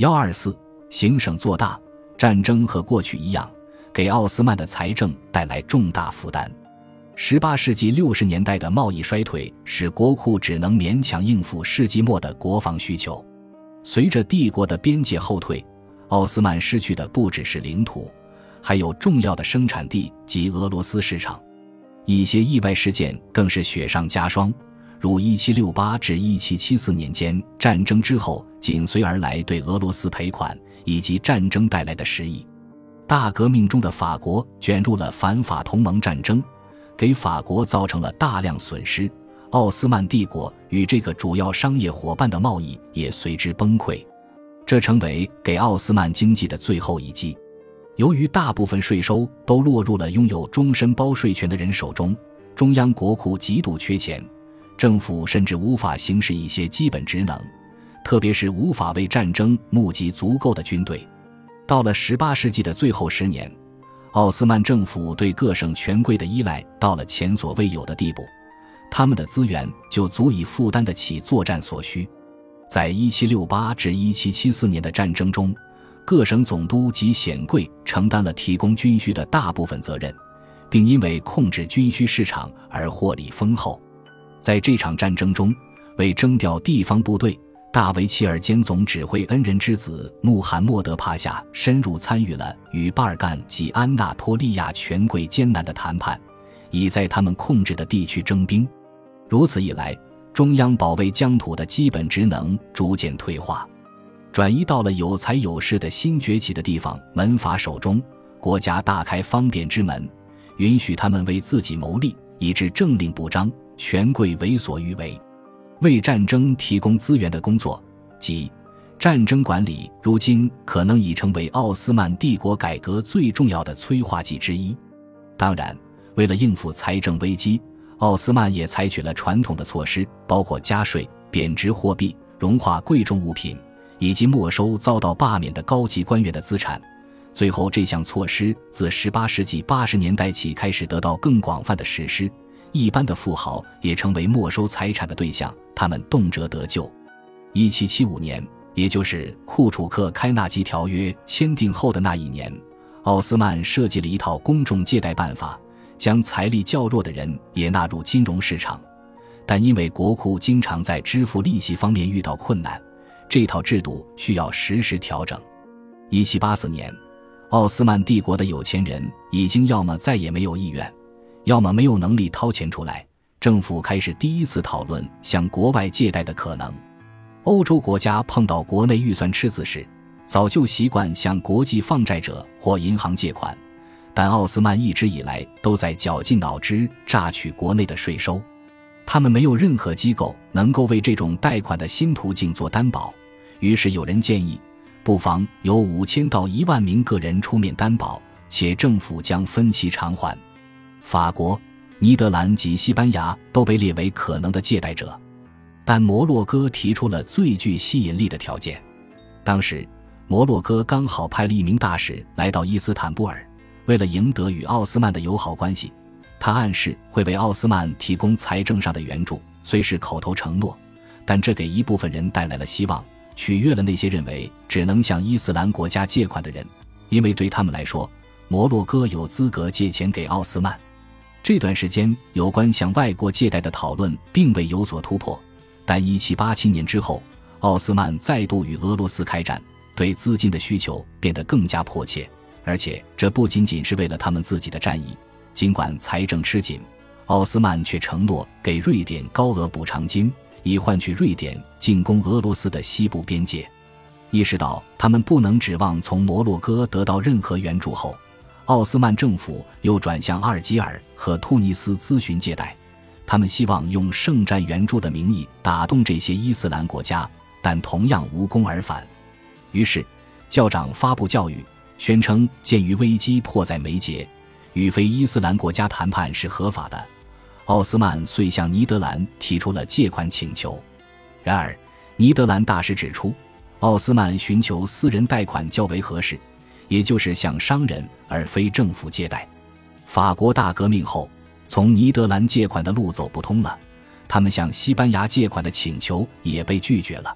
幺二四，行省做大，战争和过去一样，给奥斯曼的财政带来重大负担。十八世纪六十年代的贸易衰退使国库只能勉强应付世纪末的国防需求。随着帝国的边界后退，奥斯曼失去的不只是领土，还有重要的生产地及俄罗斯市场。一些意外事件更是雪上加霜，如一七六八至一七七四年间战争之后紧随而来对俄罗斯赔款以及战争带来的失意。大革命中的法国卷入了反法同盟战争。给法国造成了大量损失，奥斯曼帝国与这个主要商业伙伴的贸易也随之崩溃，这成为给奥斯曼经济的最后一击。由于大部分税收都落入了拥有终身包税权的人手中，中央国库极度缺钱，政府甚至无法行使一些基本职能，特别是无法为战争募集足够的军队。到了18世纪的最后十年。奥斯曼政府对各省权贵的依赖到了前所未有的地步，他们的资源就足以负担得起作战所需。在1768至1774年的战争中，各省总督及显贵承担了提供军需的大部分责任，并因为控制军需市场而获利丰厚。在这场战争中，为征调地方部队。大维齐尔兼总指挥恩人之子穆罕默德帕夏深入参与了与巴尔干及安纳托利亚权贵艰难的谈判，以在他们控制的地区征兵。如此一来，中央保卫疆土的基本职能逐渐退化，转移到了有财有势的新崛起的地方门阀手中。国家大开方便之门，允许他们为自己谋利，以致政令不彰，权贵为所欲为。为战争提供资源的工作，即战争管理，如今可能已成为奥斯曼帝国改革最重要的催化剂之一。当然，为了应付财政危机，奥斯曼也采取了传统的措施，包括加税、贬值货币、融化贵重物品，以及没收遭到罢免的高级官员的资产。最后，这项措施自18世纪80年代起开始得到更广泛的实施。一般的富豪也成为没收财产的对象，他们动辄得救。一七七五年，也就是库楚克开纳基条约签订后的那一年，奥斯曼设计了一套公众借贷办法，将财力较弱的人也纳入金融市场。但因为国库经常在支付利息方面遇到困难，这套制度需要实时调整。一七八四年，奥斯曼帝国的有钱人已经要么再也没有意愿。要么没有能力掏钱出来，政府开始第一次讨论向国外借贷的可能。欧洲国家碰到国内预算赤字时，早就习惯向国际放债者或银行借款，但奥斯曼一直以来都在绞尽脑汁榨取国内的税收。他们没有任何机构能够为这种贷款的新途径做担保，于是有人建议，不妨由五千到一万名个人出面担保，且政府将分期偿还。法国、尼德兰及西班牙都被列为可能的借贷者，但摩洛哥提出了最具吸引力的条件。当时，摩洛哥刚好派了一名大使来到伊斯坦布尔，为了赢得与奥斯曼的友好关系，他暗示会为奥斯曼提供财政上的援助，虽是口头承诺，但这给一部分人带来了希望，取悦了那些认为只能向伊斯兰国家借款的人，因为对他们来说，摩洛哥有资格借钱给奥斯曼。这段时间，有关向外国借贷的讨论并未有所突破。但1787年之后，奥斯曼再度与俄罗斯开战，对资金的需求变得更加迫切。而且，这不仅仅是为了他们自己的战役。尽管财政吃紧，奥斯曼却承诺给瑞典高额补偿金，以换取瑞典进攻俄罗斯的西部边界。意识到他们不能指望从摩洛哥得到任何援助后。奥斯曼政府又转向阿尔及尔和突尼斯咨询借贷，他们希望用圣战援助的名义打动这些伊斯兰国家，但同样无功而返。于是，教长发布教育，宣称鉴于危机迫在眉睫，与非伊斯兰国家谈判是合法的。奥斯曼遂向尼德兰提出了借款请求。然而，尼德兰大使指出，奥斯曼寻求私人贷款较为合适。也就是向商人而非政府借贷。法国大革命后，从尼德兰借款的路走不通了，他们向西班牙借款的请求也被拒绝了。